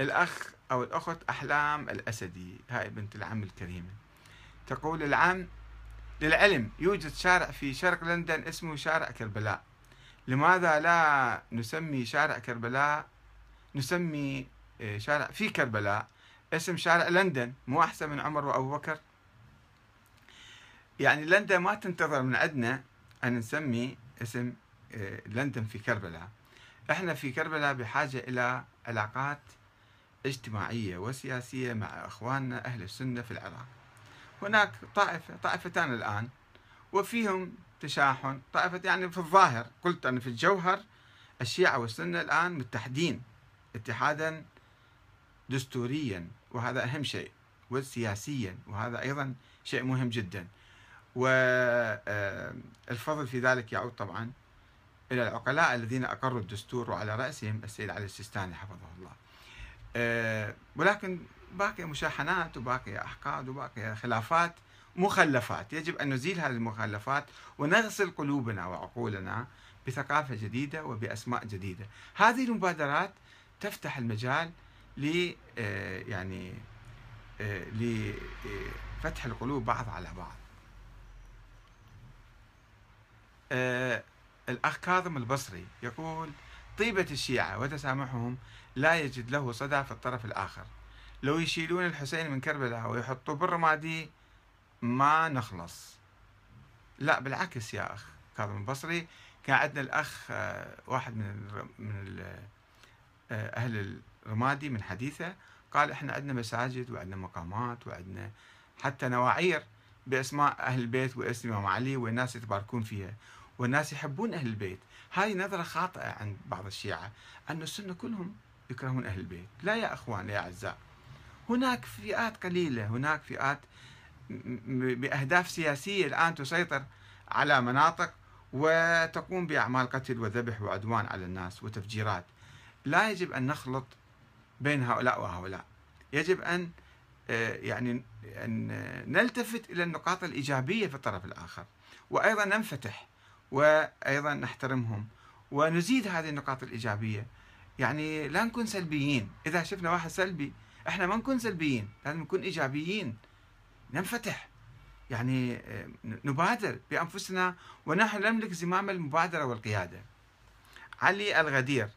الأخ أو الأخت أحلام الأسدي هاي بنت العم الكريمة. تقول العم للعلم يوجد شارع في شرق لندن اسمه شارع كربلاء. لماذا لا نسمي شارع كربلاء؟ نسمي آه، شارع في كربلاء اسم شارع لندن مو أحسن من عمر وأبو بكر؟ يعني لندن ما تنتظر من عندنا أن نسمي اسم آه، لندن في كربلاء. إحنا في كربلاء بحاجة إلى علاقات اجتماعية وسياسية مع أخواننا أهل السنة في العراق. هناك طائفة طائفتان الآن وفيهم تشاحن طائفة يعني في الظاهر قلت أنا في الجوهر الشيعة والسنة الآن متحدين اتحادا دستوريا وهذا أهم شيء وسياسيا وهذا أيضا شيء مهم جدا. والفضل في ذلك يعود طبعا إلى العقلاء الذين أقروا الدستور وعلى رأسهم السيد علي السيستاني حفظه الله. آه، ولكن باقي مشاحنات وباقي أحقاد وباقي خلافات مخلفات. يجب أن نزيل هذه المخلفات ونغسل قلوبنا وعقولنا بثقافة جديدة وبأسماء جديدة. هذه المبادرات تفتح المجال ل آه، يعني آه، لفتح القلوب بعض على بعض. الأخ كاظم البصري يقول طيبة الشيعة وتسامحهم لا يجد له صدى في الطرف الآخر. لو يشيلون الحسين من كربلاء ويحطوه بالرمادي ما نخلص. لا بالعكس يا أخ كاظم البصري. كان عندنا الأخ آه، واحد من من آه، أهل الرمادي من حديثه. قال إحنا عندنا مساجد وعندنا مقامات وعندنا حتى نواعير بأسماء أهل البيت واسم امام علي والناس يتباركون فيها. والناس يحبون أهل البيت. هذه نظرة خاطئة عند بعض الشيعة أن السنة كلهم يكرهون أهل البيت. لا يا أخوان يا أعزاء. هناك فئات قليلة هناك فئات بأهداف سياسية الآن تسيطر على مناطق وتقوم بأعمال قتل وذبح وعدوان على الناس وتفجيرات. لا يجب أن نخلط بين هؤلاء وهؤلاء. يجب أن آه، يعني أن نلتفت إلى النقاط الإيجابية في الطرف الآخر. وأيضا ننفتح. وأيضا نحترمهم. ونزيد هذه النقاط الإيجابية. يعني لا نكون سلبيين. إذا شفنا واحد سلبي إحنا ما نكون سلبيين. لازم نكون إيجابيين. ننفتح. يعني آه، نبادر بأنفسنا ونحن نملك زمام المبادرة والقيادة. علي الغدير.